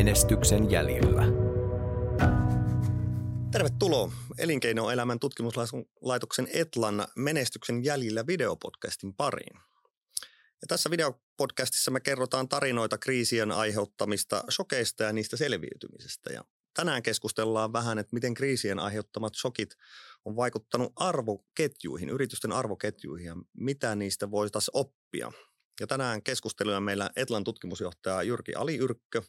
Menestyksen jäljillä. Tervetuloa Elinkeinoelämän tutkimuslaitoksen Etlan Menestyksen jäljillä videopodcastin pariin. Ja tässä videopodcastissa me kerrotaan tarinoita kriisien aiheuttamista shokeista ja niistä selviytymisestä. Ja tänään keskustellaan vähän, että miten kriisien aiheuttamat shokit on vaikuttanut arvoketjuihin, yritysten arvoketjuihin ja mitä niistä voitaisiin oppia. Ja tänään keskusteluja meillä Etlan tutkimusjohtaja Jyrki Aliyrkkö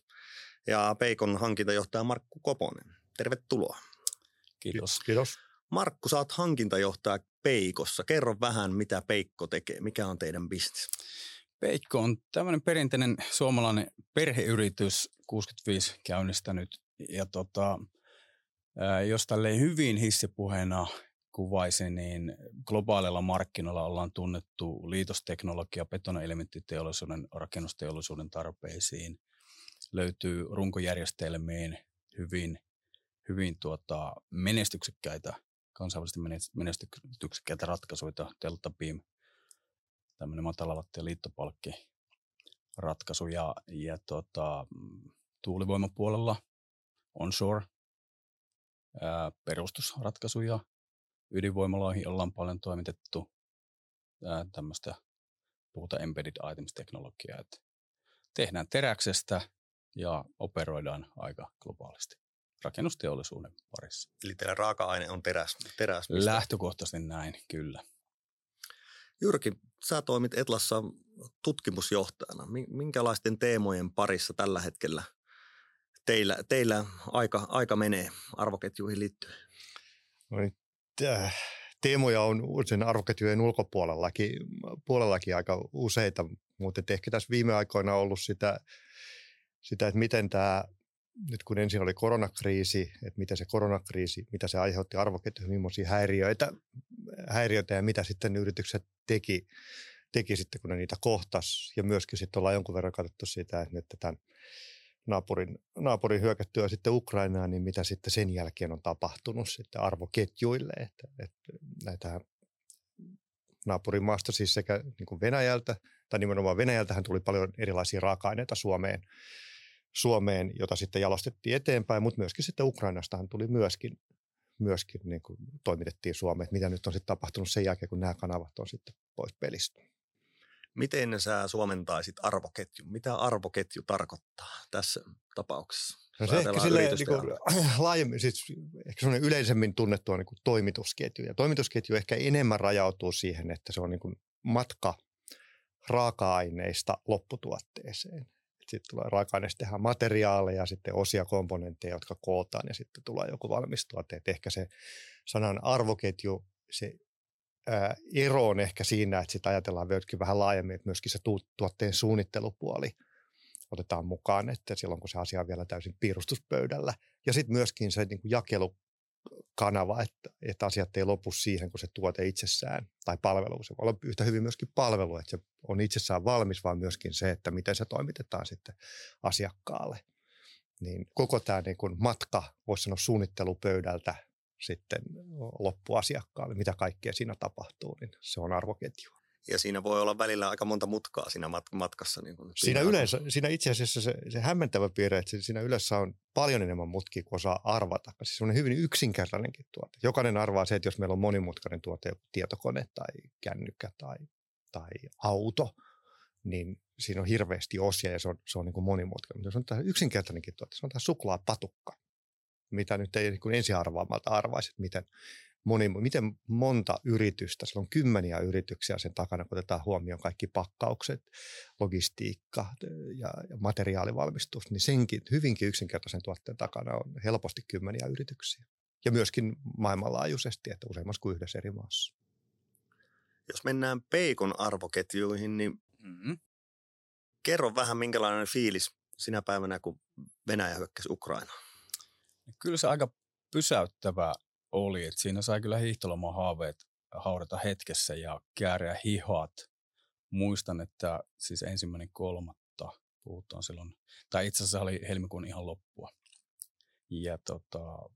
ja Peikon hankintajohtaja Markku Koponen. Tervetuloa. Kiitos. Kiitos. Markku, sä oot hankintajohtaja Peikossa. Kerro vähän, mitä Peikko tekee. Mikä on teidän bisnes? Peikko on tämmöinen perinteinen suomalainen perheyritys, 65 käynnistänyt. Ja tota, jos tälleen hyvin hissipuheena kuvaisi, niin globaalilla markkinoilla ollaan tunnettu liitosteknologia betonaelementtiteollisuuden, rakennusteollisuuden tarpeisiin. Löytyy runkojärjestelmiin hyvin, hyvin tuota, menestyksekkäitä, kansainvälisesti menestyksekkäitä ratkaisuja, Delta Beam, tämmöinen matalalattia liittopalkki ratkaisu ja, ja tuota, tuulivoimapuolella onshore ää, perustusratkaisuja. Ydinvoimaloihin ollaan paljon toimitettu tämmöistä puhuta embedded items-teknologiaa, että tehdään teräksestä ja operoidaan aika globaalisti rakennusteollisuuden parissa. Eli teidän raaka-aine on teräs? teräs mistä? Lähtökohtaisesti näin, kyllä. Jyrki, sä toimit Etlassa tutkimusjohtajana. Minkälaisten teemojen parissa tällä hetkellä teillä, teillä aika, aika menee arvoketjuihin liittyen? No niin, teemoja on sen arvoketjujen ulkopuolellakin puolellakin aika useita, mutta ehkä tässä viime aikoina on ollut sitä, sitä, että miten tämä, nyt kun ensin oli koronakriisi, että miten se koronakriisi, mitä se aiheutti arvoketjuihin, millaisia häiriöitä, häiriöitä ja mitä sitten yritykset teki, teki sitten, kun ne niitä kohtas. Ja myöskin sitten ollaan jonkun verran katsottu sitä, että nyt tämän naapurin, naapurin hyökättyä sitten Ukrainaan, niin mitä sitten sen jälkeen on tapahtunut sitten arvoketjuille. Että, että näitä naapurin maasta siis sekä niin kuin Venäjältä, tai nimenomaan Venäjältähän tuli paljon erilaisia raaka-aineita Suomeen, Suomeen, jota sitten jalostettiin eteenpäin, mutta myöskin sitten Ukrainastahan tuli myöskin, myöskin niin kuin toimitettiin Suomeen, että mitä nyt on sitten tapahtunut sen jälkeen, kun nämä kanavat on sitten pois pelistä. Miten sä suomentaisit arvoketjun? Mitä arvoketju tarkoittaa tässä tapauksessa? No se ehkä silleen, niin kuin, laajemmin, siis ehkä yleisemmin tunnettua niin kuin toimitusketju. Ja toimitusketju ehkä enemmän rajautuu siihen, että se on niin kuin matka raaka-aineista lopputuotteeseen. Sitten tulee raaka-aineista tehdään materiaaleja, sitten osia komponentteja, jotka kootaan ja sitten tulee joku valmistuote. Et ehkä se sanan arvoketju, se ää, ero on ehkä siinä, että sitä ajatellaan vähän laajemmin, että myöskin se tu- tuotteen suunnittelupuoli otetaan mukaan, että silloin kun se asia on vielä täysin piirustuspöydällä. Ja sitten myöskin se niin kuin jakelukanava, että, että asiat ei lopu siihen, kun se tuote itsessään tai palvelu. Se voi olla yhtä hyvin myöskin palvelu, että se on itsessään valmis, vaan myöskin se, että miten se toimitetaan sitten asiakkaalle. Niin koko tämä niin kuin matka, voisi sanoa suunnittelupöydältä sitten loppuasiakkaalle, mitä kaikkea siinä tapahtuu, niin se on arvoketju. Ja siinä voi olla välillä aika monta mutkaa siinä matkassa. Niin kuin siinä, yleensä, siinä itse asiassa se, se hämmentävä piirre, että siinä yleensä on paljon enemmän mutkia kuin osaa arvata. Siis se on hyvin yksinkertainenkin tuote. Jokainen arvaa se, että jos meillä on monimutkainen tuote, joku tietokone tai kännykkä tai, tai auto, niin siinä on hirveästi osia ja se on, se on niin kuin monimutkainen. Mutta jos on tämä yksinkertainenkin tuote, se on tämä suklaapatukka mitä nyt ei niin ensiarvaamalta arvaisi, että miten, moni, miten monta yritystä, siellä on kymmeniä yrityksiä sen takana, kun otetaan huomioon kaikki pakkaukset, logistiikka ja, ja materiaalivalmistus, niin senkin hyvinkin yksinkertaisen tuotteen takana on helposti kymmeniä yrityksiä. Ja myöskin maailmanlaajuisesti, että useammassa kuin yhdessä eri maassa. Jos mennään Peikon arvoketjuihin, niin mm-hmm. kerro vähän minkälainen fiilis sinä päivänä, kun Venäjä hyökkäsi Ukrainaan. Kyllä se aika pysäyttävä oli, että siinä sai kyllä hiihtoloman haaveet haudata hetkessä ja kääriä hihat. Muistan, että siis ensimmäinen kolmatta puhutaan silloin, tai itse asiassa oli helmikuun ihan loppua. Ja tota,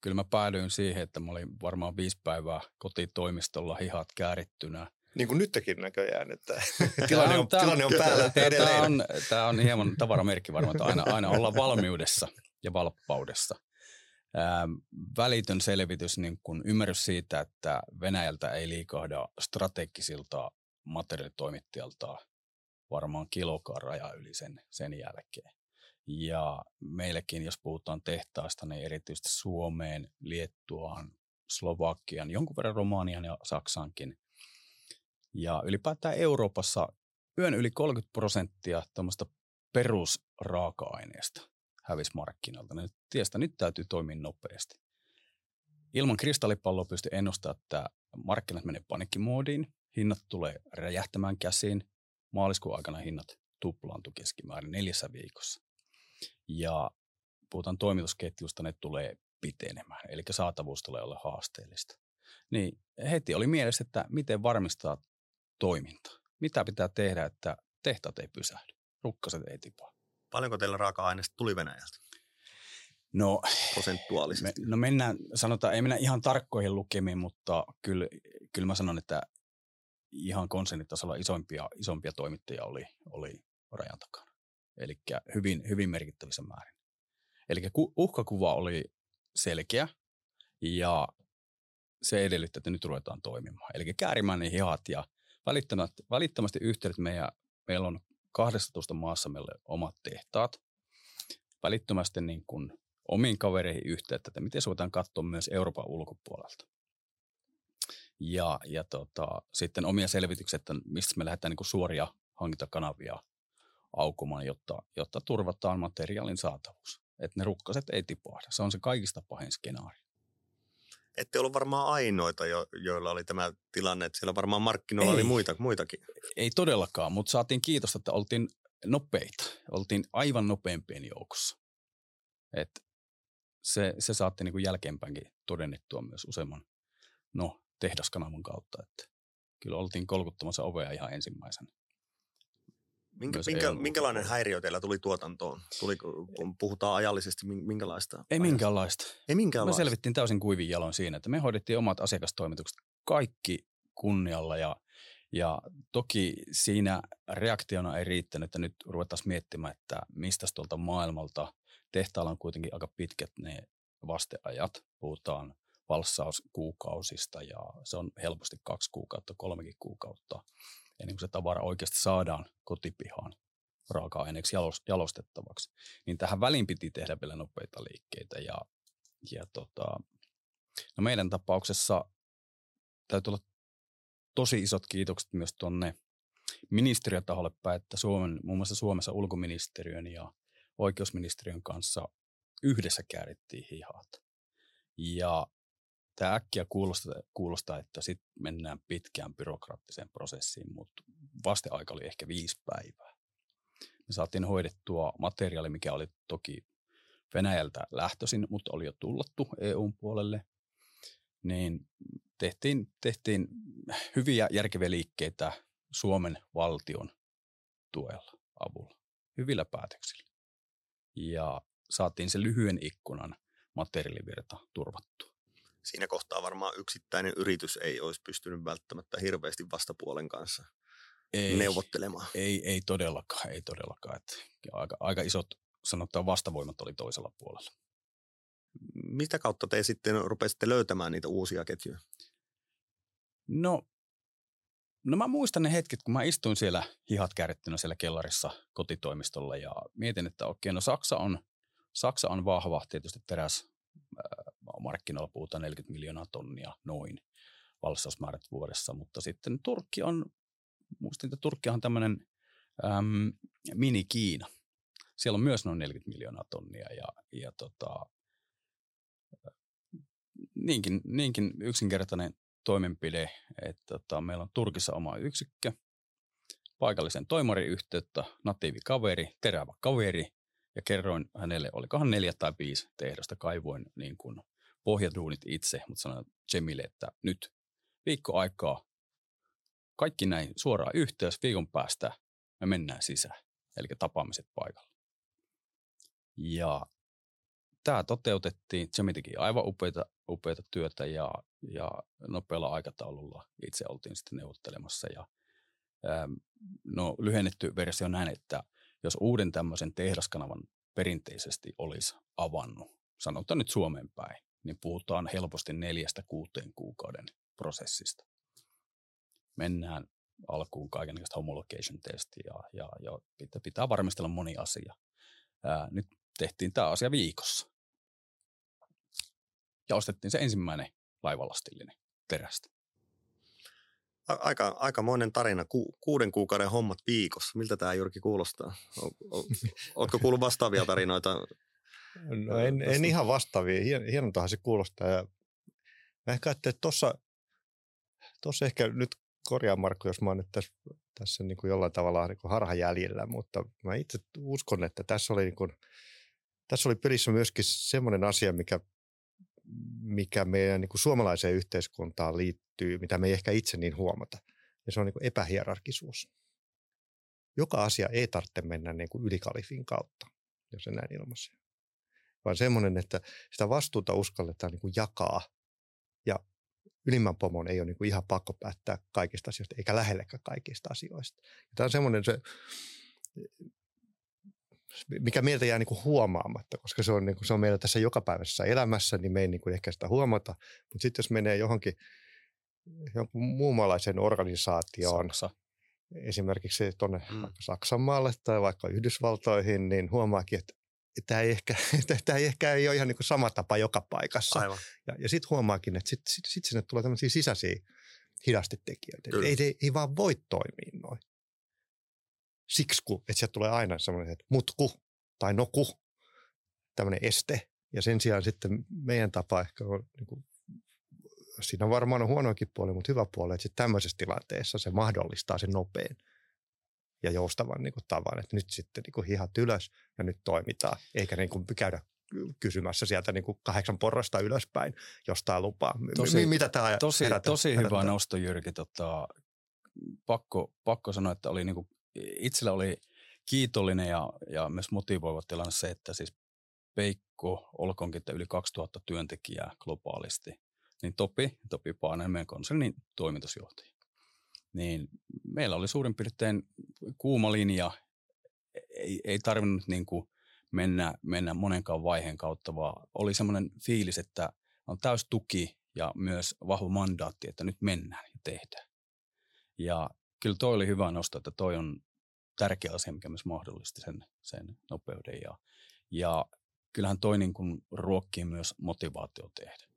kyllä mä päädyin siihen, että mä olin varmaan viisi päivää kotitoimistolla hihat käärittynä Niin kuin nytkin näköjään, että tilanne on, tämä, tilanne on päällä tämä, edelleen. Tämä on, tämä on hieman tavaramerkki varmaan, että aina, aina olla valmiudessa ja valppaudessa. Ähm, välitön selvitys, niin kun ymmärrys siitä, että Venäjältä ei liikahda strategisilta materiaalitoimittajalta varmaan kilokaan raja yli sen, sen jälkeen. Ja meillekin, jos puhutaan tehtaasta, niin erityisesti Suomeen, Liettuaan, Slovakian, jonkun verran Romanian ja Saksankin. Ja ylipäätään Euroopassa yön yli 30 prosenttia tuommoista perusraaka-aineesta hävisi markkinoilta. Ne tiestä nyt täytyy toimia nopeasti. Ilman kristallipalloa pystyy ennustamaan, että markkinat menee panikkimoodiin, hinnat tulee räjähtämään käsiin. Maaliskuun aikana hinnat tuplaantu keskimäärin neljässä viikossa. Ja puhutaan toimitusketjusta, ne tulee pitenemään, eli saatavuus tulee olla haasteellista. Niin heti oli mielessä, että miten varmistaa toiminta. Mitä pitää tehdä, että tehtaat ei pysähdy, rukkaset ei tipaa. Paljonko teillä raaka-aineista tuli Venäjältä? No, prosentuaalisesti? Me, no mennään, sanotaan, ei mennä ihan tarkkoihin lukemiin, mutta kyllä, kyllä mä sanon, että ihan konsernitasolla isompia, isompia toimittajia oli, oli rajan takana. Eli hyvin, hyvin merkittävissä määrin. Eli uhkakuva oli selkeä ja se edellyttää, että nyt ruvetaan toimimaan. Eli käärimään ne hihat ja välittömästi, välittömästi yhteydet meidän, meillä on 12 maassa meille omat tehtaat. Välittömästi niin kuin omiin kavereihin yhteyttä, että miten se voidaan katsoa myös Euroopan ulkopuolelta. Ja, ja tota, sitten omia selvityksiä, että mistä me lähdetään niin suoria hankintakanavia aukumaan, jotta, jotta turvataan materiaalin saatavuus. Että ne rukkaset ei tipahda. Se on se kaikista pahin skenaario. Ette ollut varmaan ainoita, jo, joilla oli tämä tilanne, että siellä varmaan markkinoilla ei, oli muita, muitakin. Ei todellakaan, mutta saatiin kiitosta, että oltiin nopeita. Oltiin aivan nopeimpien joukossa. Et se, se saatte niin jälkeenpäinkin todennettua myös useamman no, tehdaskanavan kautta. Että kyllä oltiin kolkuttamassa ovea ihan ensimmäisenä. Minkä, minkä, minkälainen häiriö teillä tuli tuotantoon? Tuli, kun puhutaan ajallisesti, minkälaista? Ei minkäänlaista. Ei minkäänlaista. Me selvittiin täysin kuivin jaloin siinä, että me hoidettiin omat asiakastoimitukset kaikki kunnialla ja, ja toki siinä reaktiona ei riittänyt, että nyt ruvettaisiin miettimään, että mistä tuolta maailmalta tehtaalla on kuitenkin aika pitkät ne vasteajat. Puhutaan valssauskuukausista ja se on helposti kaksi kuukautta, kolmekin kuukautta ennen kuin se tavara oikeasti saadaan kotipihaan raaka-aineeksi jalostettavaksi, niin tähän väliin piti tehdä vielä nopeita liikkeitä. Ja, ja tota, no meidän tapauksessa täytyy olla tosi isot kiitokset myös tuonne ministeriötaholle päin, että Suomen, muun muassa Suomessa ulkoministeriön ja oikeusministeriön kanssa yhdessä käärittiin hihat. Ja tämä äkkiä kuulostaa, kuulostaa että sitten mennään pitkään byrokraattiseen prosessiin, mutta vasteaika oli ehkä viisi päivää. Me saatiin hoidettua materiaali, mikä oli toki Venäjältä lähtöisin, mutta oli jo tullattu EUn puolelle. Niin tehtiin, tehtiin hyviä järkeviä liikkeitä Suomen valtion tuella, avulla, hyvillä päätöksillä. Ja saatiin se lyhyen ikkunan materiaalivirta turvattua siinä kohtaa varmaan yksittäinen yritys ei olisi pystynyt välttämättä hirveästi vastapuolen kanssa ei, neuvottelemaan. Ei, ei todellakaan, ei todellakaan. Että aika, aika isot sanotaan vastavoimat oli toisella puolella. Mitä kautta te sitten rupesitte löytämään niitä uusia ketjuja? No, no mä muistan ne hetket, kun mä istuin siellä hihat käärittynä siellä kellarissa kotitoimistolla ja mietin, että okei, no Saksa on, Saksa on vahva tietysti teräs markkinoilla puhutaan 40 miljoonaa tonnia noin valsausmäärät vuodessa, mutta sitten Turkki on, muistin, että Turkki on tämmöinen äm, mini-Kiina. Siellä on myös noin 40 miljoonaa tonnia ja, ja tota, niinkin, niinkin yksinkertainen toimenpide, että tota, meillä on Turkissa oma yksikkö, paikallisen toimariyhteyttä, natiivi kaveri, terävä kaveri, ja kerroin hänelle, olikohan neljä tai viisi tehdasta, kaivoin niin kuin pohjaduunit itse, mutta sanoin Jemille, että nyt viikko aikaa, kaikki näin suoraan yhteys, viikon päästä me mennään sisään, eli tapaamiset paikalla. Ja tämä toteutettiin. Jimmy teki aivan upeita, upeita työtä ja, ja nopealla aikataululla itse oltiin sitten neuvottelemassa. Ja, ähm, no lyhennetty versio näin, että jos uuden tämmöisen tehdaskanavan perinteisesti olisi avannut, sanotaan nyt Suomen päin, niin puhutaan helposti neljästä kuuteen kuukauden prosessista. Mennään alkuun kaikenlaista homologation testia ja, ja, pitää, pitää varmistella moni asia. Ää, nyt tehtiin tämä asia viikossa. Ja ostettiin se ensimmäinen laivalastillinen terästä. Aika, aikamoinen tarina. Ku, kuuden kuukauden hommat viikossa. Miltä tämä Jyrki kuulostaa? O, o, ootko kuullut vastaavia tarinoita? No en, en ihan vastaavia. Hien, hienoltahan se kuulostaa. Ja mä ehkä ajattelin, että tuossa, tuossa ehkä nyt korjaa Markku, jos mä oon nyt tässä, tässä niin kuin jollain tavalla niin kuin harhajäljellä, mutta mä itse uskon, että tässä oli, niin kuin, tässä oli pelissä myöskin semmoinen asia, mikä, mikä meidän niin kuin suomalaiseen yhteiskuntaan liittyy, mitä me ei ehkä itse niin huomata. Ja se on niin kuin epähierarkisuus. Joka asia ei tarvitse mennä niin kuin ylikalifin kautta, jos se näin ilmaisee. Vaan semmoinen, että sitä vastuuta uskalletaan niin kuin jakaa ja ylimmän pomon ei ole niin kuin ihan pakko päättää kaikista asioista, eikä lähellekään kaikista asioista. Ja tämä on semmoinen se, mikä meiltä jää niin kuin huomaamatta, koska se on, niin kuin, se on meillä tässä jokapäiväisessä elämässä, niin me ei niin kuin ehkä sitä huomata. Mutta sitten jos menee johonkin jonkun muunmaalaisen organisaatioon, Saksa. esimerkiksi tuonne mm. Saksan maalle tai vaikka Yhdysvaltoihin, niin huomaakin, että tämä ei ehkä, tämä ei ehkä ei ole ihan niin kuin sama tapa joka paikassa. Aivan. Ja, ja sitten huomaakin, että sitten sit, sit sinne tulee tämmöisiä sisäisiä hidastetekijöitä. Ei, ei, ei vaan voi toimia noin. Siksi, että sieltä tulee aina semmoinen, että mutku tai noku, tämmöinen este. Ja sen sijaan sitten meidän tapa ehkä on, niin kuin, siinä on varmaan huonoakin puoli, mutta hyvä puoli, että sitten tämmöisessä tilanteessa se mahdollistaa sen nopean ja joustavan niin kuin, tavan, että nyt sitten niin kuin, hihat ylös ja nyt toimitaan, eikä niin kuin, käydä kysymässä sieltä niin kuin kahdeksan porrasta ylöspäin jostain lupaa. Tosi, Mitä tämä tosi, herätä, tosi herätä? hyvä nosto Jyrki. Tota, pakko, pakko sanoa, että oli niin kuin, itsellä oli kiitollinen ja, ja myös motivoiva tilanne se, että siis Peikko, olkoonkin että yli 2000 työntekijää globaalisti, niin Topi, Topi Paanen, meidän konsernin toimitusjohtaja niin meillä oli suurin piirtein kuuma linja. Ei, ei tarvinnut niin kuin mennä, mennä monenkaan vaiheen kautta, vaan oli semmoinen fiilis, että on täys tuki ja myös vahva mandaatti, että nyt mennään ja tehdään. Ja kyllä toi oli hyvä nosto, että toi on tärkeä asia, mikä myös mahdollisti sen, sen nopeuden. Ja, ja kyllähän toi niin kuin ruokkii myös motivaatio tehdä.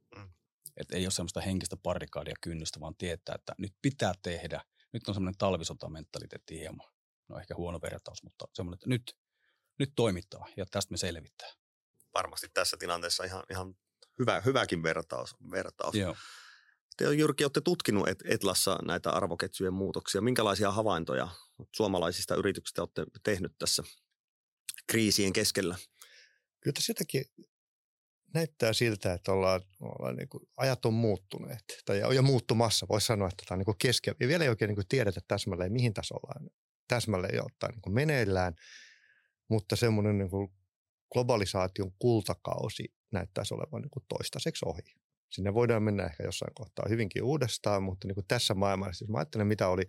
Että ei ole semmoista henkistä parikaadia kynnystä, vaan tietää, että nyt pitää tehdä. Nyt on semmoinen talvisotamentaliteetti hieman. No ehkä huono vertaus, mutta semmoinen, että nyt, nyt toimitaan ja tästä me selvittää. Varmasti tässä tilanteessa ihan, ihan hyvä, hyväkin vertaus. vertaus. Joo. Te Jyrki olette tutkinut Etlassa näitä arvoketjujen muutoksia. Minkälaisia havaintoja suomalaisista yrityksistä olette tehnyt tässä kriisien keskellä? Kyllä sitäkin näyttää siltä, että ollaan, ollaan niin kuin, ajat on muuttuneet tai on jo muuttumassa. Voisi sanoa, että tämä on niin kesken. Ja vielä ei oikein niin kuin tiedetä täsmälleen, mihin tässä ollaan täsmälleen ottaa niin meneillään. Mutta semmoinen niin kuin globalisaation kultakausi näyttäisi olevan niin kuin toistaiseksi ohi. Sinne voidaan mennä ehkä jossain kohtaa hyvinkin uudestaan, mutta niin kuin tässä maailmassa, jos mä ajattelen, mitä oli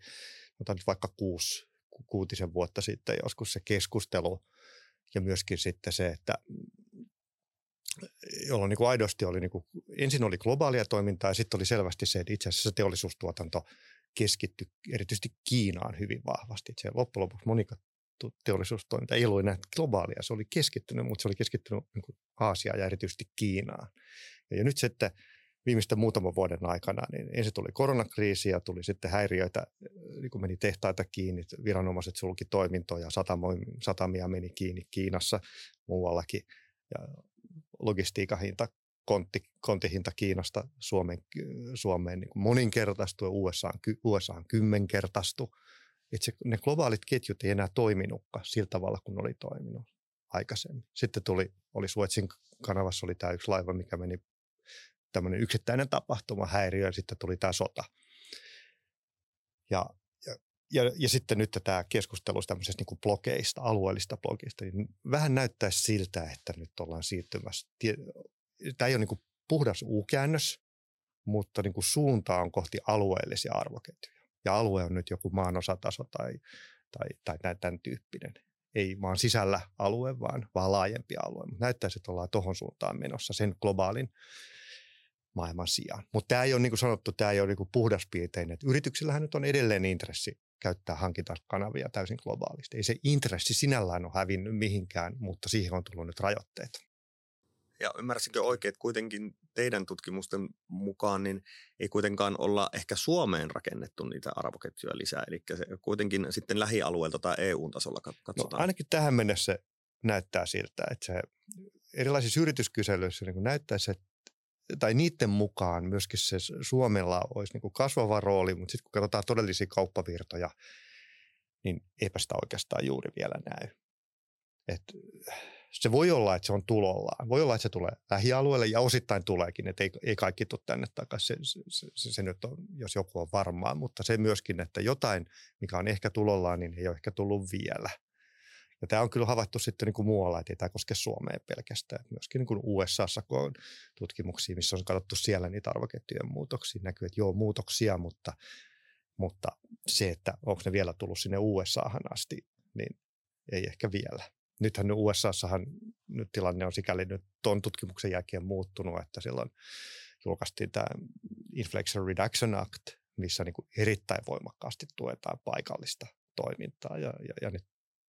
otan nyt vaikka kuusi, kuutisen vuotta sitten joskus se keskustelu ja myöskin sitten se, että jolloin niin kuin aidosti oli, niin kuin, ensin oli globaalia toimintaa ja sitten oli selvästi se, että itse asiassa teollisuustuotanto keskittyi erityisesti Kiinaan hyvin vahvasti. Että se loppujen lopuksi moni teollisuustoiminta ei ollut enää globaalia, se oli keskittynyt, mutta se oli keskittynyt niin kuin Aasiaan ja erityisesti Kiinaan. Ja, nyt sitten viimeisten muutaman vuoden aikana, niin ensin tuli koronakriisi ja tuli sitten häiriöitä, niin kuin meni tehtaita kiinni, viranomaiset sulki toimintoja, satamia meni kiinni Kiinassa, muuallakin. Ja logistiikan hinta, kontti, konttihinta Kiinasta Suomen, Suomeen niin moninkertaistui USA, USA kymmenkertaistui. Itse ne globaalit ketjut ei enää toiminutkaan sillä tavalla, kun oli toiminut aikaisemmin. Sitten tuli, oli Suetsin kanavassa oli tämä yksi laiva, mikä meni tämmöinen yksittäinen tapahtuma, häiriö, ja sitten tuli tämä sota. Ja, ja ja, sitten nyt tämä keskustelu tämmöisestä niin blogeista, alueellista blogeista, niin vähän näyttää siltä, että nyt ollaan siirtymässä. Tämä ei ole niin puhdas u-käännös, mutta niin kuin suunta on kohti alueellisia arvoketjuja. Ja alue on nyt joku maanosataso tai, tai, tai tämän tyyppinen. Ei maan sisällä alue, vaan, vaan laajempi alue. Mutta näyttäisi, että ollaan tuohon suuntaan menossa sen globaalin maailman sijaan. Mutta tämä ei ole, niin kuin sanottu, tämä ei ole niin kuin puhdaspiirteinen. Yrityksillähän nyt on edelleen intressi käyttää hankintakanavia täysin globaalisti. Ei se intressi sinällään ole hävinnyt mihinkään, mutta siihen on tullut nyt rajoitteet. Ja ymmärsinkö oikein, että kuitenkin teidän tutkimusten mukaan niin ei kuitenkaan olla ehkä Suomeen rakennettu niitä arvoketjuja lisää, eli se kuitenkin sitten lähialueelta tai EU-tasolla no, katsotaan. No, ainakin tähän mennessä näyttää siltä, että se erilaisissa yrityskyselyissä niin näyttää se, tai niiden mukaan myöskin se Suomella olisi niin kuin kasvava rooli, mutta sitten kun katsotaan todellisia kauppavirtoja, niin eipä sitä oikeastaan juuri vielä näy. Et se voi olla, että se on tulollaan. Voi olla, että se tulee lähialueelle ja osittain tuleekin, että ei, ei kaikki tule tänne takaisin. Se, se, se, se nyt on, jos joku on varmaa, mutta se myöskin, että jotain, mikä on ehkä tulollaan, niin ei ole ehkä tullut vielä. Ja tämä on kyllä havaittu sitten niin kuin muualla, että ei tämä koske Suomea pelkästään. Myöskin niin kuin USAssa, kun on tutkimuksia, missä on katsottu siellä niitä arvoketjujen muutoksia, näkyy, että joo, muutoksia, mutta, mutta se, että onko ne vielä tullut sinne USAhan asti, niin ei ehkä vielä. Nythän USAssahan nyt tilanne on sikäli nyt tuon tutkimuksen jälkeen muuttunut, että silloin julkaistiin tämä Inflation Reduction Act, missä niin kuin erittäin voimakkaasti tuetaan paikallista toimintaa ja, ja, ja ne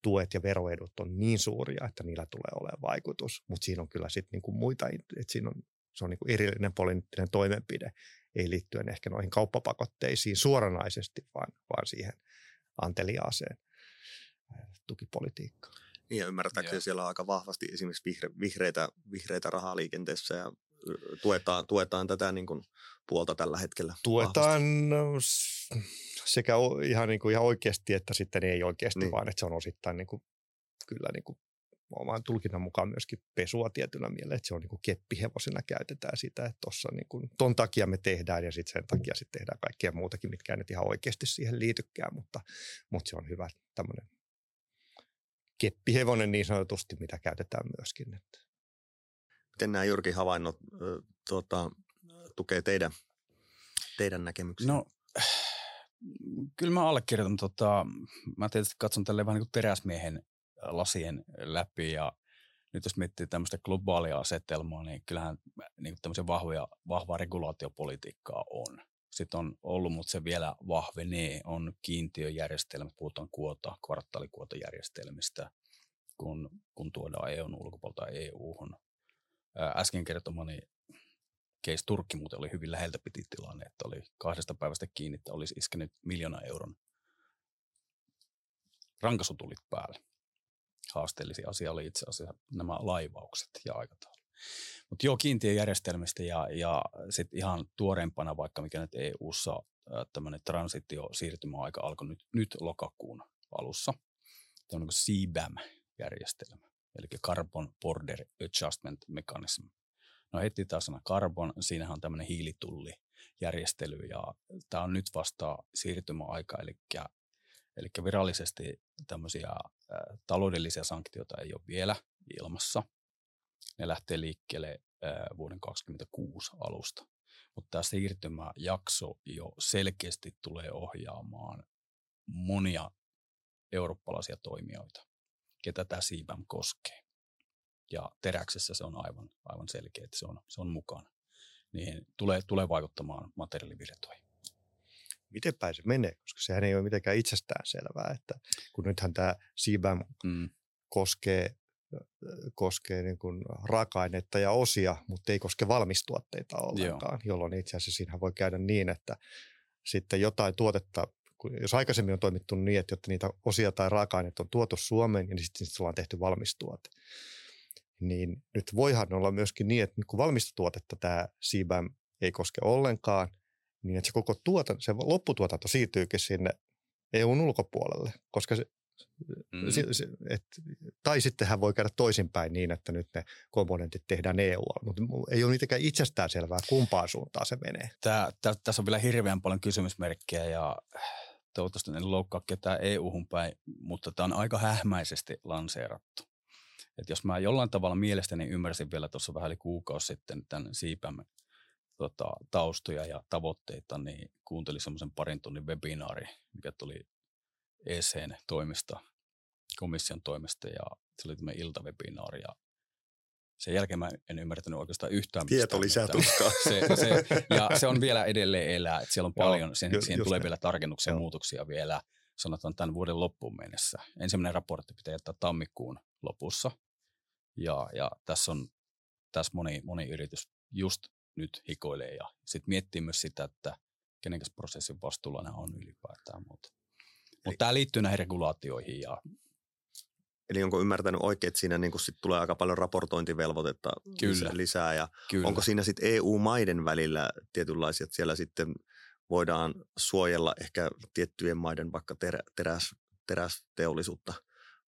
tuet ja veroedut on niin suuria, että niillä tulee olemaan vaikutus, mutta siinä on kyllä sitten niinku muita, että siinä on, se on niinku erillinen poliittinen toimenpide, ei liittyen ehkä noihin kauppapakotteisiin suoranaisesti, vaan, vaan siihen anteliaaseen tukipolitiikkaan. Niin ja ymmärtääkseni siellä on aika vahvasti esimerkiksi vihre, vihreitä, vihreitä rahaa liikenteessä ja tuetaan, tuetaan tätä niin kuin puolta tällä hetkellä. Tuetaan vahvasti. sekä ihan, niin kuin ihan oikeasti että sitten ei oikeasti, niin. vaan että se on osittain niin kuin, kyllä niin kuin oman tulkinnan mukaan myöskin pesua tietyllä mielellä, että se on niin kuin keppihevosena käytetään sitä, että tuossa niin kuin, ton takia me tehdään ja sitten sen takia sitten tehdään kaikkea muutakin, mitkä ei nyt ihan oikeasti siihen liitykään, mutta, mutta se on hyvä tämmöinen keppihevonen niin sanotusti, mitä käytetään myöskin. Että. Miten nämä Jyrki havainnot tuota, tukee teidän, teidän näkemyksiä? No, kyllä mä allekirjoitan. Tota, mä tietysti katson tälle vähän niin kuin teräsmiehen lasien läpi ja nyt jos miettii tämmöistä globaalia asetelmaa, niin kyllähän niin tämmöisen vahvoja, vahvaa regulaatiopolitiikkaa on. Sitten on ollut, mutta se vielä vahvenee, on kiintiöjärjestelmät, puhutaan kuota, kvartaalikuotajärjestelmistä, kun, kun tuodaan EUn ulkopuolta EU-hun. Äsken kertomani case Turkki muuten oli hyvin läheltä piti tilanne, että oli kahdesta päivästä kiinni, että olisi iskenyt miljoona euron rankasutulit päälle. Haasteellisia asia oli itse asiassa nämä laivaukset ja aikataulu. Mutta joo, kiintiöjärjestelmistä ja, ja sitten ihan tuoreempana vaikka mikä nyt EU-ssa tämmöinen transitio siirtymäaika alkoi nyt, nyt lokakuun alussa. Tämä on niin CBAM-järjestelmä, eli Carbon Border Adjustment Mechanism. No heti tämä sana carbon, siinähän on tämmöinen hiilitullijärjestely ja tämä on nyt vasta siirtymäaika, eli, eli virallisesti tämmöisiä ä, taloudellisia sanktioita ei ole vielä ilmassa. Ne lähtee liikkeelle ä, vuoden 2026 alusta. Mutta tämä siirtymäjakso jo selkeästi tulee ohjaamaan monia eurooppalaisia toimijoita, ketä tämä CBAM koskee ja teräksessä se on aivan, aivan selkeä, että se on, se on mukana. Niin tulee, tulee vaikuttamaan materiaalivirtoihin. Miten päin se menee, koska sehän ei ole mitenkään itsestään selvää, että kun nythän tämä CBAM mm. koskee koskee niin kuin raaka-ainetta ja osia, mutta ei koske valmistuotteita ollenkaan, Joo. jolloin itse asiassa siinä voi käydä niin, että sitten jotain tuotetta, jos aikaisemmin on toimittu niin, että jotta niitä osia tai raaka-aineita on tuotu Suomeen, niin sitten sulla on tehty valmistuote niin nyt voihan olla myöskin niin, että kun valmista tuotetta tämä CBAM ei koske ollenkaan, niin että se koko tuotanto, se lopputuotanto siirtyykin sinne EUn ulkopuolelle, koska se, mm. se, se et, tai sitten hän voi käydä toisinpäin niin, että nyt ne komponentit tehdään EU, mutta ei ole mitenkään itsestään selvää, kumpaan suuntaan se menee. Tää, tä, tässä on vielä hirveän paljon kysymysmerkkejä ja toivottavasti en loukkaa ketään EU-hun päin, mutta tämä on aika hähmäisesti lanseerattu. Et jos mä jollain tavalla mielestäni ymmärsin vielä tuossa vähän yli kuukausi sitten tämän siipämme tota, taustoja ja tavoitteita, niin kuuntelin semmoisen parin tunnin webinaari, mikä tuli ECn toimesta, komission toimesta ja se oli tämmöinen iltawebinaari ja sen jälkeen mä en ymmärtänyt oikeastaan yhtään Tieto lisää tuskaa. Se, se, ja se on vielä edelleen elää, että siellä on paljon, sen, siihen tulee vielä tarkennuksia ja muutoksia vielä, sanotaan tämän vuoden loppuun mennessä. Ensimmäinen raportti pitää jättää tammikuun lopussa ja, ja tässä on tässä moni, moni yritys just nyt hikoilee ja sitten miettii myös sitä, että kenenkäs prosessin vastuulla nämä on ylipäätään. Mutta mut tämä liittyy näihin regulaatioihin ja Eli onko ymmärtänyt oikein, että siinä niin sit tulee aika paljon raportointivelvoitetta Kyllä. lisää ja Kyllä. onko siinä sitten EU-maiden välillä tietynlaisia, että siellä sitten voidaan suojella ehkä tiettyjen maiden vaikka terä, teräs, terästeollisuutta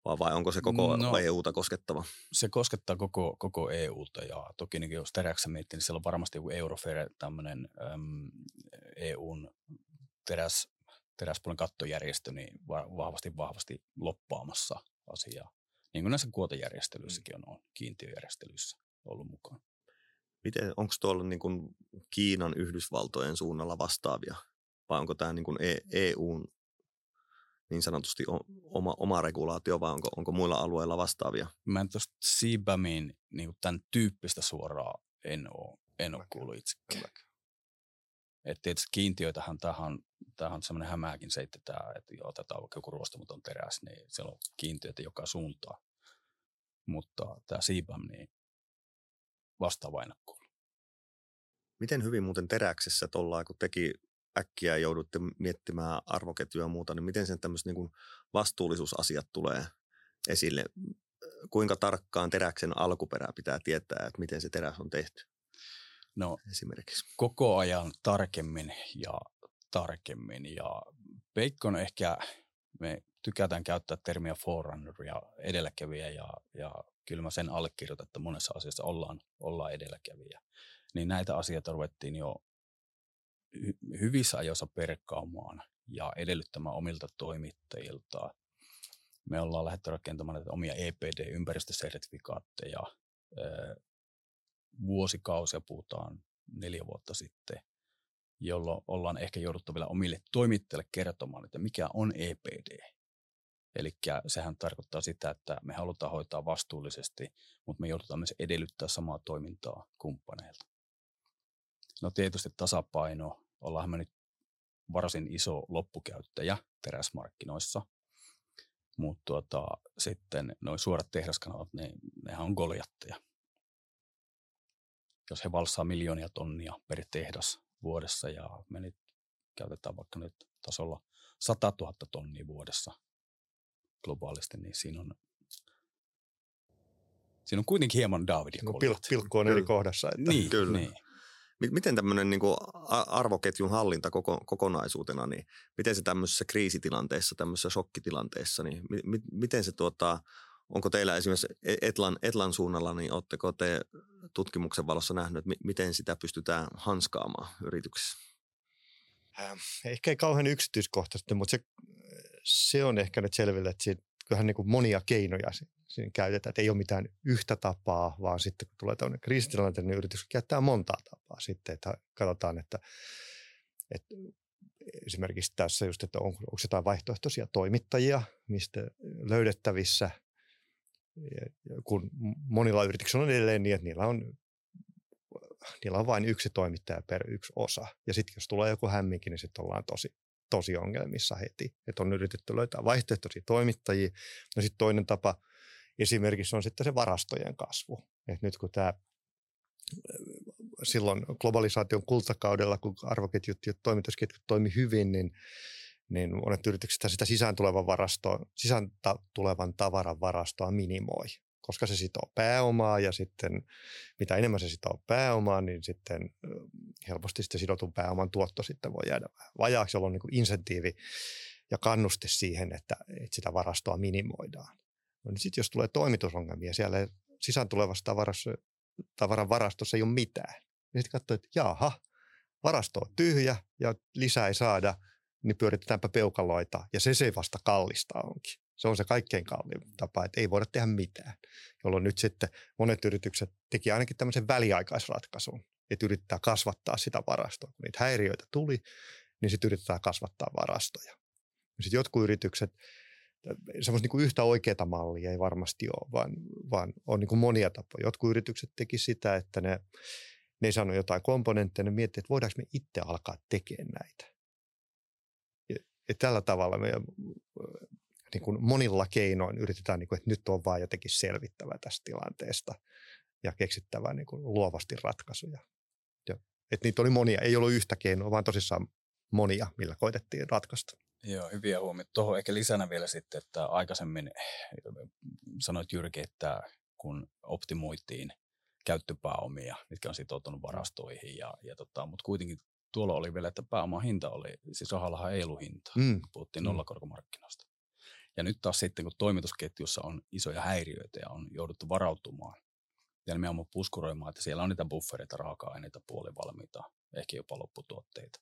vai, vai onko se koko no, EUta koskettava? Se koskettaa koko, koko EUta ja toki niin jos teräksä miettii, niin siellä on varmasti joku Eurofair, tämmöinen äm, EUn teräs, teräspuolen kattojärjestö, niin vahvasti vahvasti loppaamassa asiaa. Niin kuin näissä kuotejärjestelyissäkin on, on kiintiöjärjestelyissä ollut mukaan. Miten, onko tuolla niin kuin Kiinan Yhdysvaltojen suunnalla vastaavia vai onko tämä niin kuin EUn e niin sanotusti oma, oma regulaatio vai onko, onko muilla alueilla vastaavia? Mä en tuosta CBAMin niin tämän tyyppistä suoraa en ole, en ole kuullut itsekään. Että tietysti kiintiöitähän tähän, tähän on semmoinen hämääkin se, että, tämä, että joo, otetaan vaikka joku ruostamaton teräs, niin siellä on kiintiöitä joka suuntaan. Mutta tämä CBAM, niin vastaava en Miten hyvin muuten teräksessä tuolla, kun teki äkkiä joudutte miettimään arvoketjuja ja muuta, niin miten sen tämmöiset niin vastuullisuusasiat tulee esille? Kuinka tarkkaan teräksen alkuperää pitää tietää, että miten se teräs on tehty? No, esimerkiksi. koko ajan tarkemmin ja tarkemmin. Ja Bacon ehkä, me tykätään käyttää termiä forerunner ja edelläkävijä ja, ja kyllä mä sen allekirjoitan, että monessa asiassa ollaan, ollaan edelläkävijä. Niin näitä asioita ruvettiin jo hy- hyvissä ajoissa perkkaamaan ja edellyttämään omilta toimittajilta. Me ollaan lähdetty rakentamaan näitä omia EPD-ympäristösertifikaatteja. Vuosikausia puhutaan neljä vuotta sitten, jolloin ollaan ehkä jouduttu vielä omille toimittajille kertomaan, että mikä on EPD. Eli sehän tarkoittaa sitä, että me halutaan hoitaa vastuullisesti, mutta me joudutaan myös edellyttää samaa toimintaa kumppaneilta. No tietysti tasapaino ollaan me nyt varsin iso loppukäyttäjä teräsmarkkinoissa, mutta tuota, sitten noin suorat tehdaskanavat, ne, nehän on goljatteja. Jos he valssaa miljoonia tonnia per tehdas vuodessa ja me nyt käytetään vaikka nyt tasolla 100 000 tonnia vuodessa globaalisti, niin siinä on, siinä on kuitenkin hieman Davidin no, Pilkku on eri kohdassa. Että. Niin, Kyllä. niin. Miten tämmöinen niin arvoketjun hallinta koko, kokonaisuutena, niin miten se tämmöisessä kriisitilanteessa, tämmöisessä shokkitilanteessa, niin mi, miten se tuota, onko teillä esimerkiksi e-, Etlan, Etlan suunnalla, niin oletteko te tutkimuksen valossa nähnyt, että miten sitä pystytään hanskaamaan yrityksissä? Ähm, ehkä ei kauhean yksityiskohtaisesti, mutta se, se on ehkä nyt selville, että siitä, kyllähän niin kuin monia keinoja siinä käytetään. Että ei ole mitään yhtä tapaa, vaan sitten kun tulee tämmöinen kriisitilanne, niin yritys käyttää montaa tapaa sitten, että katsotaan, että, että esimerkiksi tässä just, että on, onko jotain vaihtoehtoisia toimittajia, mistä löydettävissä, kun monilla yrityksillä on edelleen niin, että niillä on, niillä on vain yksi toimittaja per yksi osa. Ja sitten jos tulee joku hämminkin, niin sitten ollaan tosi, tosi ongelmissa heti. Että on yritetty löytää vaihtoehtoisia toimittajia. No sitten toinen tapa – Esimerkiksi on sitten se varastojen kasvu. Et nyt kun tämä silloin globalisaation kultakaudella, kun arvoketjut ja toimitusketjut toimi hyvin, niin, niin monet yritykset sitä sisään tulevan, varasto, sisään tulevan tavaran varastoa minimoi, koska se sitoo pääomaa ja sitten mitä enemmän se sitoo pääomaa, niin sitten helposti sitten sidotun pääoman tuotto sitten voi jäädä vajaaksi, jolloin niin insentiivi ja kannuste siihen, että, että sitä varastoa minimoidaan. No niin sitten jos tulee toimitusongelmia, siellä sisään tulevassa tavarassa, tavaran varastossa ei ole mitään. Niin sitten katsoo, että jaha, varasto on tyhjä ja lisää ei saada, niin pyöritetäänpä peukaloita ja se se vasta kallista onkin. Se on se kaikkein kalliin tapa, että ei voida tehdä mitään. Jolloin nyt sitten monet yritykset teki ainakin tämmöisen väliaikaisratkaisun, että yrittää kasvattaa sitä varastoa. Kun niitä häiriöitä tuli, niin sitten yritetään kasvattaa varastoja. Sitten jotkut yritykset, semmoista niin yhtä oikeaa mallia ei varmasti ole, vaan, vaan on niin kuin monia tapoja. Jotkut yritykset teki sitä, että ne, ne ei saanut jotain komponentteja, ne miettivät, että voidaanko me itse alkaa tekemään näitä. Ja tällä tavalla me niin kuin monilla keinoin yritetään, niin kuin, että nyt on vaan jotenkin selvittävä tästä tilanteesta ja keksittävä niin kuin luovasti ratkaisuja. Ja, että niitä oli monia, ei ollut yhtä keinoa, vaan tosissaan monia, millä koitettiin ratkaista. Joo, hyviä huomioita. Tuohon ehkä lisänä vielä sitten, että aikaisemmin sanoit Jyrki, että kun optimoitiin käyttöpääomia, mitkä on sitoutunut varastoihin, ja, ja tota, mutta kuitenkin tuolla oli vielä, että pääoman hinta oli, siis rahallahan ei ollut hinta, mm. puhuttiin mm. nollakorkomarkkinoista. Ja nyt taas sitten, kun toimitusketjussa on isoja häiriöitä ja on jouduttu varautumaan ja nimenomaan puskuroimaan, että siellä on niitä buffereita, raaka-aineita, puolivalmiita, ehkä jopa lopputuotteita.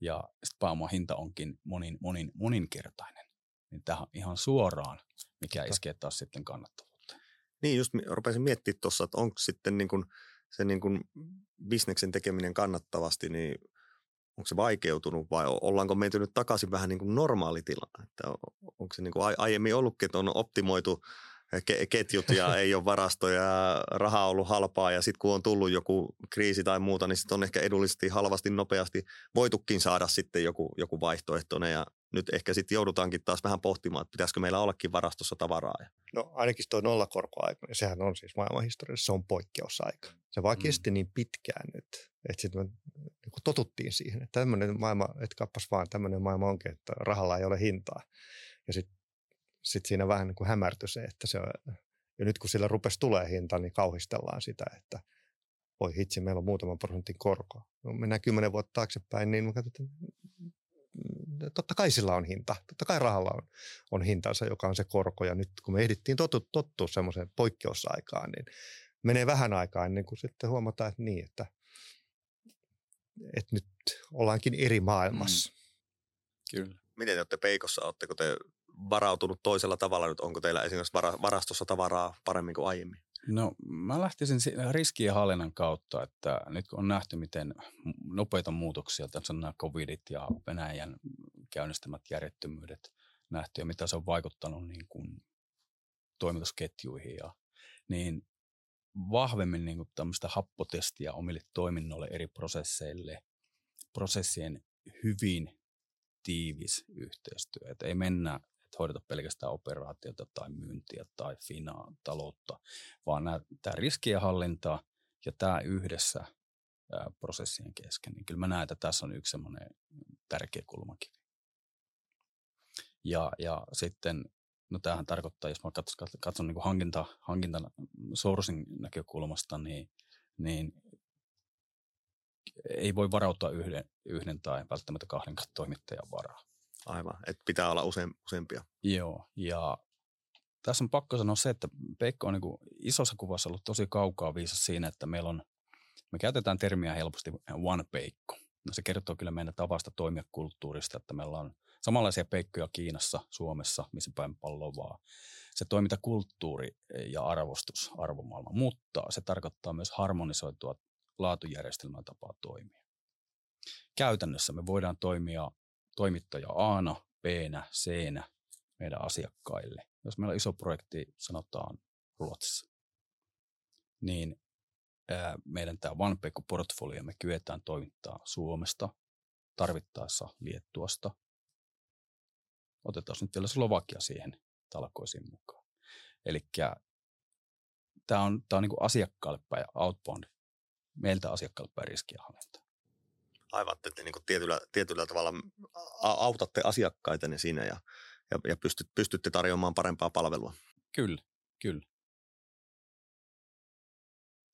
Ja sitten pääoman hinta onkin monin, monin, moninkertainen. Niin tähän ihan suoraan, mikä iskee taas sitten kannattavuutta. Niin, just rupesin miettimään tuossa, että onko sitten niin kuin se niin kuin bisneksen tekeminen kannattavasti, niin onko se vaikeutunut vai ollaanko menty nyt takaisin vähän niin kuin normaalitilaan? Että onko se niin kuin aiemmin ollutkin, että on optimoitu ketjut ja ei ole varastoja ja raha on ollut halpaa ja sitten kun on tullut joku kriisi tai muuta, niin sitten on ehkä edullisesti, halvasti, nopeasti voitukin saada sitten joku, joku vaihtoehtoinen ja nyt ehkä sitten joudutaankin taas vähän pohtimaan, että pitäisikö meillä ollakin varastossa tavaraa. No ainakin tuo nollakorkoaika, niin sehän on siis maailmanhistoriassa, se on poikkeusaika. Se vaan mm. kesti niin pitkään nyt, että sitten me niin totuttiin siihen, että tämmöinen maailma, että kappas vaan tämmöinen maailma onkin, että rahalla ei ole hintaa. Ja sitten sit siinä vähän niin kuin hämärtyi se, että se on, ja nyt kun sillä rupesi tulee hinta, niin kauhistellaan sitä, että voi hitsi, meillä on muutaman prosentin korko. No, mennään kymmenen vuotta taaksepäin, niin me katsotaan, totta kai sillä on hinta. Totta kai rahalla on, on hintansa, joka on se korko. Ja nyt kun me ehdittiin tottua, tottua semmoiseen poikkeusaikaan, niin menee vähän aikaa ennen kuin sitten huomataan, että niin, että, että nyt ollaankin eri maailmassa. Mm. Kyllä. Miten te olette Peikossa? Oletteko te varautunut toisella tavalla nyt? Onko teillä esimerkiksi varastossa tavaraa paremmin kuin aiemmin? No mä lähtisin riskien hallinnan kautta, että nyt kun on nähty, miten nopeita muutoksia, tässä on nämä covidit ja Venäjän käynnistämät järjettömyydet nähty ja mitä se on vaikuttanut niin kuin toimitusketjuihin ja niin vahvemmin niin kuin tämmöistä happotestiä omille toiminnoille eri prosesseille, prosessien hyvin tiivis yhteistyö. Että ei mennä että hoideta pelkästään operaatiota tai myyntiä tai finaa, taloutta, vaan tämä riskien hallinta ja tämä yhdessä ää, prosessien kesken, niin kyllä mä näen, että tässä on yksi semmoinen tärkeä kulmakivi. Ja, ja sitten, no tämähän tarkoittaa, jos mä katson, katson niin hankinta, hankinta sourcing näkökulmasta, niin, niin ei voi varautua yhden, yhden tai välttämättä kahden toimittajan varaa. Aivan, että pitää olla use, useampia. Joo, ja tässä on pakko sanoa se, että Peikko on niin isossa kuvassa ollut tosi kaukaa viisas siinä, että meillä on, me käytetään termiä helposti one peikko. No se kertoo kyllä meidän tavasta toimia kulttuurista, että meillä on samanlaisia peikkoja Kiinassa, Suomessa, missä päin pallo vaan. Se toimintakulttuuri ja arvostus arvomaailma, mutta se tarkoittaa myös harmonisoitua laatujärjestelmän tapaa toimia. Käytännössä me voidaan toimia toimittaja a b c meidän asiakkaille. Jos meillä on iso projekti, sanotaan Ruotsissa, niin meidän tämä OnePeku-portfolio me kyetään toimittaa Suomesta, tarvittaessa Liettuasta. Otetaan nyt vielä Slovakia siihen talkoisiin mukaan. Eli tämä on, tää on niin asiakkaalle päin outbound, meiltä asiakkaalle päin riskienhallinta aivan, että te niin kuin tietyllä, tietyllä tavalla autatte asiakkaita siinä ja, ja, ja pystyt, pystytte tarjoamaan parempaa palvelua. Kyllä, kyllä.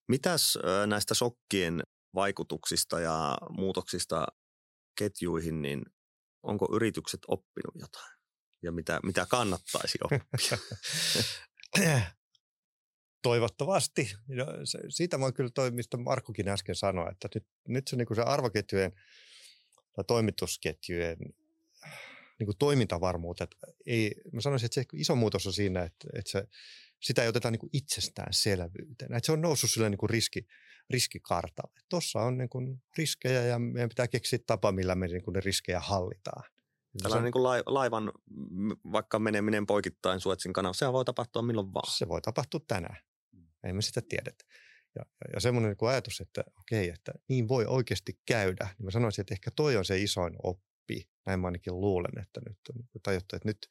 Mitäs näistä sokkien vaikutuksista ja muutoksista ketjuihin, niin onko yritykset oppinut jotain? Ja mitä, mitä kannattaisi oppia? Toivottavasti. No, se, siitä mä kyllä toi, mistä Markkukin äsken sanoi, että nyt, nyt se, niin se arvoketjujen tai toimitusketjujen niin kuin toimintavarmuutta. Että ei, mä sanoisin, että se iso muutos on siinä, että, että se, sitä ei oteta niin kuin itsestäänselvyytenä. Että se on noussut sille niin kuin riski, riskikartalle. Tuossa on niin kuin riskejä ja meidän pitää keksiä tapa, millä me niin kuin ne riskejä hallitaan. Tällainen niin kuin laivan vaikka meneminen poikittain Suetsin kanavassa, sehän voi tapahtua milloin vaan. Se voi tapahtua tänään. Ei me sitä tiedetä. Ja, ja, ja semmoinen niin ajatus, että okei, että niin voi oikeasti käydä, niin mä sanoisin, että ehkä toi on se isoin oppi. Näin mä ainakin luulen, että nyt on niin tajuttu, että nyt,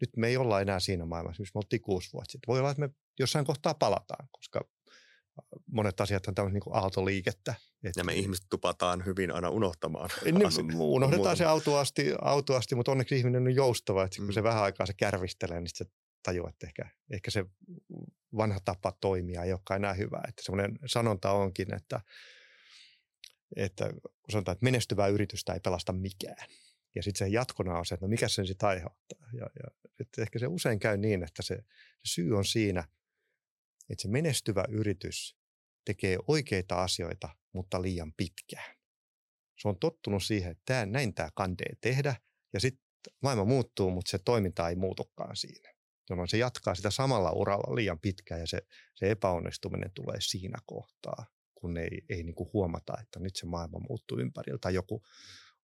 nyt me ei olla enää siinä maailmassa, missä me oltiin kuusi vuotta sitten. Voi olla, että me jossain kohtaa palataan, koska monet asiat on tämmöistä niin aaltoliikettä. Ja me ihmiset tupataan hyvin aina unohtamaan. Niin, unohdetaan se autuasti, autuasti, mutta onneksi ihminen on joustava, että mm. kun se vähän aikaa se kärvistelee, niin se tajuaa, että ehkä, ehkä se vanha tapa toimia ei olekaan enää hyvä. Että semmoinen sanonta onkin, että, että sanotaan, että menestyvää yritystä ei pelasta mikään. Ja sitten se jatkona on se, että no mikä sen sitten aiheuttaa. Ja, ja että ehkä se usein käy niin, että se, se syy on siinä – että se menestyvä yritys tekee oikeita asioita, mutta liian pitkään. Se on tottunut siihen, että näin tämä kandee tehdä, ja sitten maailma muuttuu, mutta se toiminta ei muutukaan siinä. Jolloin se jatkaa sitä samalla uralla liian pitkään, ja se, se epäonnistuminen tulee siinä kohtaa, kun ei, ei niin kuin huomata, että nyt se maailma muuttuu ympäriltä. Tai joku,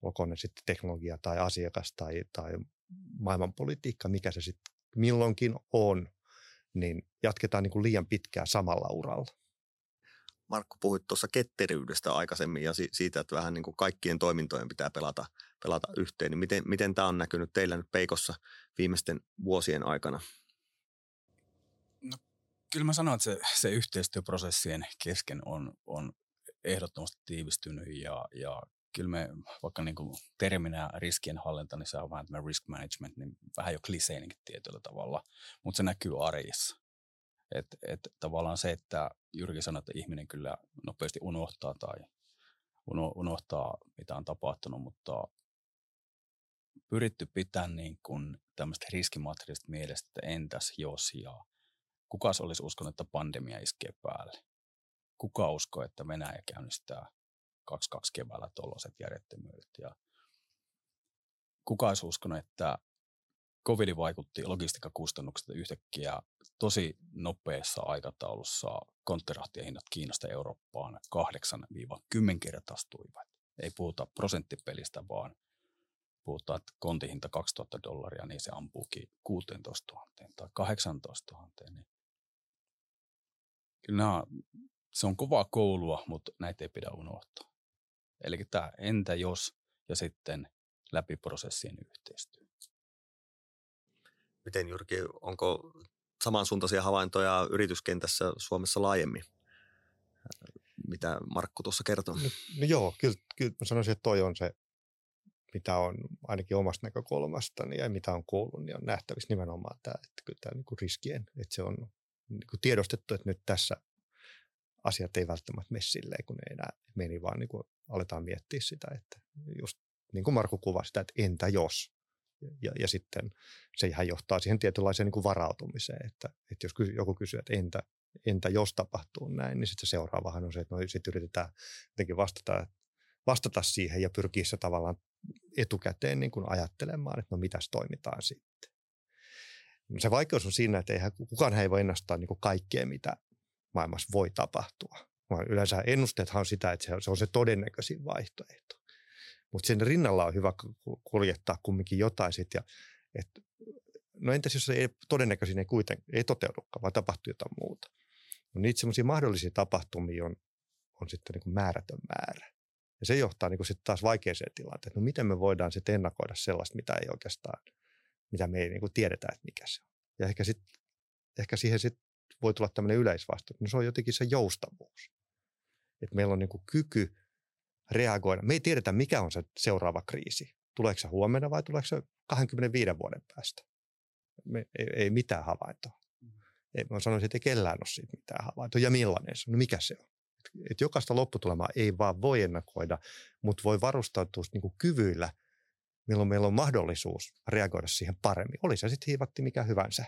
olkoon ne sitten teknologia tai asiakas tai, tai maailmanpolitiikka, mikä se sitten milloinkin on, niin jatketaan niin kuin liian pitkään samalla uralla. Markku, puhuit tuossa ketteryydestä aikaisemmin ja siitä, että vähän niin kuin kaikkien toimintojen pitää pelata, pelata yhteen. Niin miten, miten tämä on näkynyt teillä nyt Peikossa viimeisten vuosien aikana? No, kyllä mä sanon, että se, se yhteistyöprosessien kesken on, on ehdottomasti tiivistynyt ja, ja kyllä me, vaikka niin kuin terminä riskienhallinta, niin se on vähän tämä risk management, niin vähän jo kliseinenkin tietyllä tavalla, mutta se näkyy arjessa. Et, et tavallaan se, että Jyrki sanoi, että ihminen kyllä nopeasti unohtaa tai uno, unohtaa, mitä on tapahtunut, mutta pyritty pitämään niin kuin tämmöistä riskimateriaalista mielestä, että entäs jos ja kuka olisi uskonut, että pandemia iskee päälle? Kuka uskoo, että Venäjä käynnistää 22 keväällä tuollaiset järjettömyydet. Ja kuka olisi uskonut, että covid vaikutti logistiikkakustannukset yhtäkkiä tosi nopeassa aikataulussa konttirahtien hinnat Kiinasta Eurooppaan 8-10 kertaistuivat. Ei puhuta prosenttipelistä, vaan puhutaan, että kontihinta 2000 dollaria, niin se ampuukin 16 000 tai 18 000. Niin kyllä nämä, se on kovaa koulua, mutta näitä ei pidä unohtaa. Eli tämä entä jos ja sitten läpi prosessien yhteistyö. Miten Jyrki, onko samansuuntaisia havaintoja yrityskentässä Suomessa laajemmin? Mitä Markku tuossa kertoo? No, no joo, kyllä, kyllä mä sanoisin, että toi on se, mitä on ainakin omasta näkökulmasta ja mitä on kuullut, niin on nähtävissä nimenomaan tämä, että kyllä tämä niin kuin riskien, että se on niin kuin tiedostettu, että nyt tässä asiat ei välttämättä mene silleen, kun ne enää meni, vaan niin kuin aletaan miettiä sitä, että just niin kuin Marko kuvasi sitä, että entä jos? Ja, ja sitten se ihan johtaa siihen tietynlaiseen niin kuin varautumiseen, että, että jos joku kysyy, että entä, entä jos tapahtuu näin, niin sitten se seuraavahan on se, että no sitten yritetään jotenkin vastata, vastata siihen ja pyrkiä se tavallaan etukäteen niin kuin ajattelemaan, että no mitäs toimitaan sitten. Se vaikeus on siinä, että eihän, kukaan ei voi ennustaa niin kuin kaikkea, mitä maailmassa voi tapahtua. Yleensä ennusteethan on sitä, että se on se todennäköisin vaihtoehto. Mutta sen rinnalla on hyvä kuljettaa kumminkin jotain sitten. Ja, et, no entäs jos se ei, todennäköisin ei kuitenkaan ei toteudukaan, vaan tapahtuu jotain muuta. No niitä semmoisia mahdollisia tapahtumia on, on sitten niin kuin määrätön määrä. Ja se johtaa niin sitten taas vaikeaseen tilanteeseen, että no miten me voidaan sitten ennakoida sellaista, mitä ei oikeastaan, mitä me ei niin kuin tiedetä, että mikä se on. Ja ehkä, sit, ehkä siihen sitten voi tulla tämmöinen yleisvastaus. No se on jotenkin se joustavuus. Että meillä on niin kuin kyky reagoida. Me ei tiedetä, mikä on se seuraava kriisi. Tuleeko se huomenna vai tuleeko se 25 vuoden päästä? Me, ei, ei mitään havaintoa. Mm. Ei, mä sanoisin, että ei kellään ole siitä mitään havaintoa. Ja millainen se on? No mikä se on? Et jokaista lopputulemaa ei vaan voi ennakoida, mutta voi varustautua niin kuin kyvyillä, milloin meillä on mahdollisuus reagoida siihen paremmin. Oli se sitten hiivatti mikä hyvänsä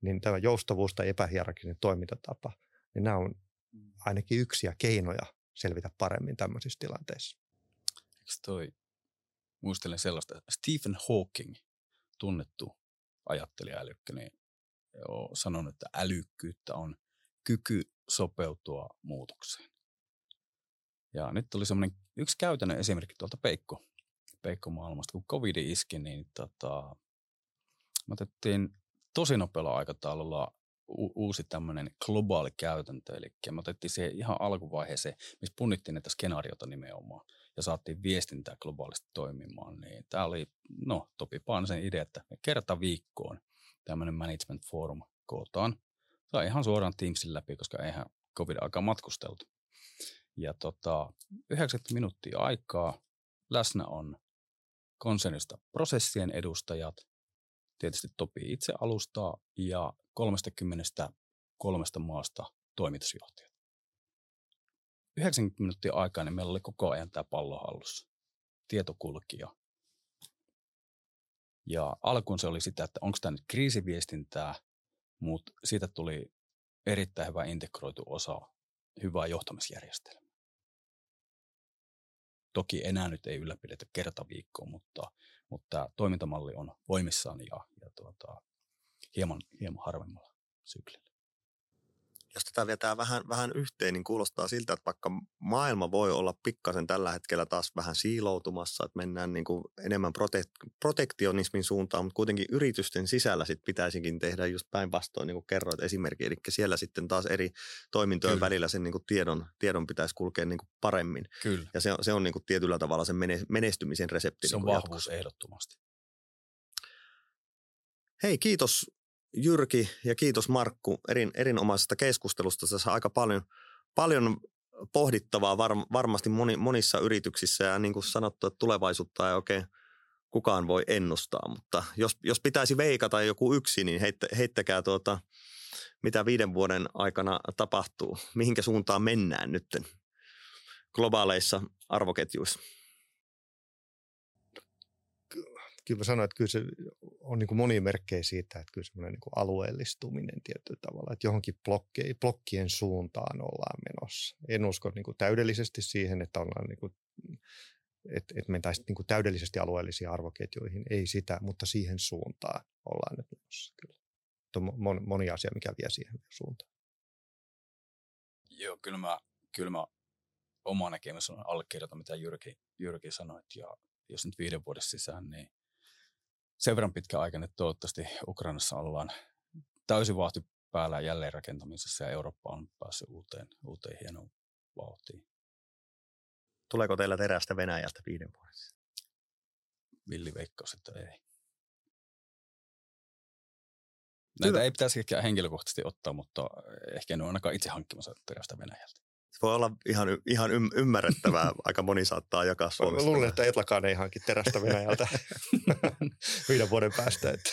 niin tämä joustavuus tai epähierarkinen toimintatapa, niin nämä on mm. ainakin yksiä keinoja selvitä paremmin tämmöisissä tilanteissa. Eikö toi, muistelen sellaista, Stephen Hawking tunnettu ajattelijaälykkö, niin on sanonut, että älykkyyttä on kyky sopeutua muutokseen. Ja nyt tuli semmoinen yksi käytännön esimerkki tuolta Peikko, Peikko maailmasta. Kun covid iski, niin tota, me otettiin tosi nopealla aikataululla u- uusi tämmöinen globaali käytäntö. Eli me otettiin siihen ihan alkuvaiheeseen, missä punnittiin näitä skenaariota nimenomaan ja saatiin viestintää globaalisti toimimaan. Niin tämä oli, no Topi Paanisen idea, että me kerta viikkoon tämmöinen management forum kootaan. Sai ihan suoraan Teamsin läpi, koska eihän covid-aikaa matkusteltu. Ja tota, 90 minuuttia aikaa. Läsnä on konsernista prosessien edustajat, tietysti Topi itse alustaa ja 33 maasta toimitusjohtajat. 90 minuuttia aikaa, niin meillä oli koko ajan tämä pallo hallussa. Ja alkuun se oli sitä, että onko tämä nyt kriisiviestintää, mutta siitä tuli erittäin hyvä integroitu osa hyvää johtamisjärjestelmää. Toki enää nyt ei ylläpidetä kerta viikkoon, mutta, mutta tämä toimintamalli on voimissaan ja, ja tuota, hieman, hieman harvemmalla syklillä jos tätä vetää vähän, vähän yhteen, niin kuulostaa siltä, että vaikka maailma voi olla pikkasen tällä hetkellä taas vähän siiloutumassa, että mennään niin kuin enemmän prote- protektionismin suuntaan, mutta kuitenkin yritysten sisällä sit pitäisikin tehdä just päinvastoin, niin kuin kerroit esimerkki. Eli siellä sitten taas eri toimintojen Kyllä. välillä sen niin kuin tiedon, tiedon pitäisi kulkea niin kuin paremmin. Kyllä. Ja se on, se on niin kuin tietyllä tavalla sen menestymisen resepti. Se on niin vahvuus jatkossa. ehdottomasti. Hei, kiitos Jyrki ja kiitos Markku erin, erinomaisesta keskustelusta. Tässä aika paljon, paljon pohdittavaa var, varmasti moni, monissa yrityksissä ja niin kuin sanottu, että tulevaisuutta ei oikein kukaan voi ennustaa. Mutta jos, jos pitäisi veikata joku yksi, niin heittä, heittäkää tuota, mitä viiden vuoden aikana tapahtuu. Mihinkä suuntaan mennään nyt globaaleissa arvoketjuissa? Kyllä mä sanoin, että kyllä se on niin kuin monia merkkejä siitä, että kyllä semmoinen niin alueellistuminen tietyllä tavalla, että johonkin blokkien, blokkien suuntaan ollaan menossa. En usko niin kuin täydellisesti siihen, että ollaan niin kuin, että, että mentäisiin niin kuin täydellisesti alueellisiin arvoketjuihin, ei sitä, mutta siihen suuntaan ollaan nyt menossa kyllä. On moni, moni asia, mikä vie siihen suuntaan. Joo, kyllä mä, kyllä mä oma näkemys on allekirjoita, mitä Jyrki, Jyrki sanoi, ja jos nyt viiden vuoden sisään, niin sen verran pitkä aika, että toivottavasti Ukrainassa ollaan täysin vahti päällä jälleenrakentamisessa ja Eurooppa on päässyt uuteen, uuteen hienoon vauhtiin. Tuleeko teillä terästä Venäjältä viiden vuodessa? Villi veikkaus, että ei. Näitä Hyvä. ei pitäisi ehkä henkilökohtaisesti ottaa, mutta ehkä en ole ainakaan itse hankkimassa terästä Venäjältä. Se voi olla ihan, ihan ymmärrettävää. Aika moni saattaa jakaa Suomesta. Luulen, että Etlakaan ei hanki terästä Venäjältä viiden vuoden päästä. Että.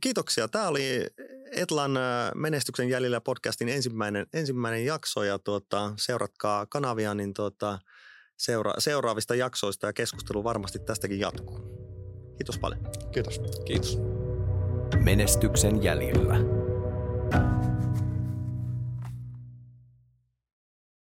Kiitoksia. Tämä oli Etlan äh, menestyksen jäljellä podcastin ensimmäinen, ensimmäinen jakso ja tuota, seuratkaa kanavia, niin tuota, seura- seuraavista jaksoista ja keskustelu varmasti tästäkin jatkuu. Kiitos paljon. Kiitos. Kiitos. Menestyksen jäljellä.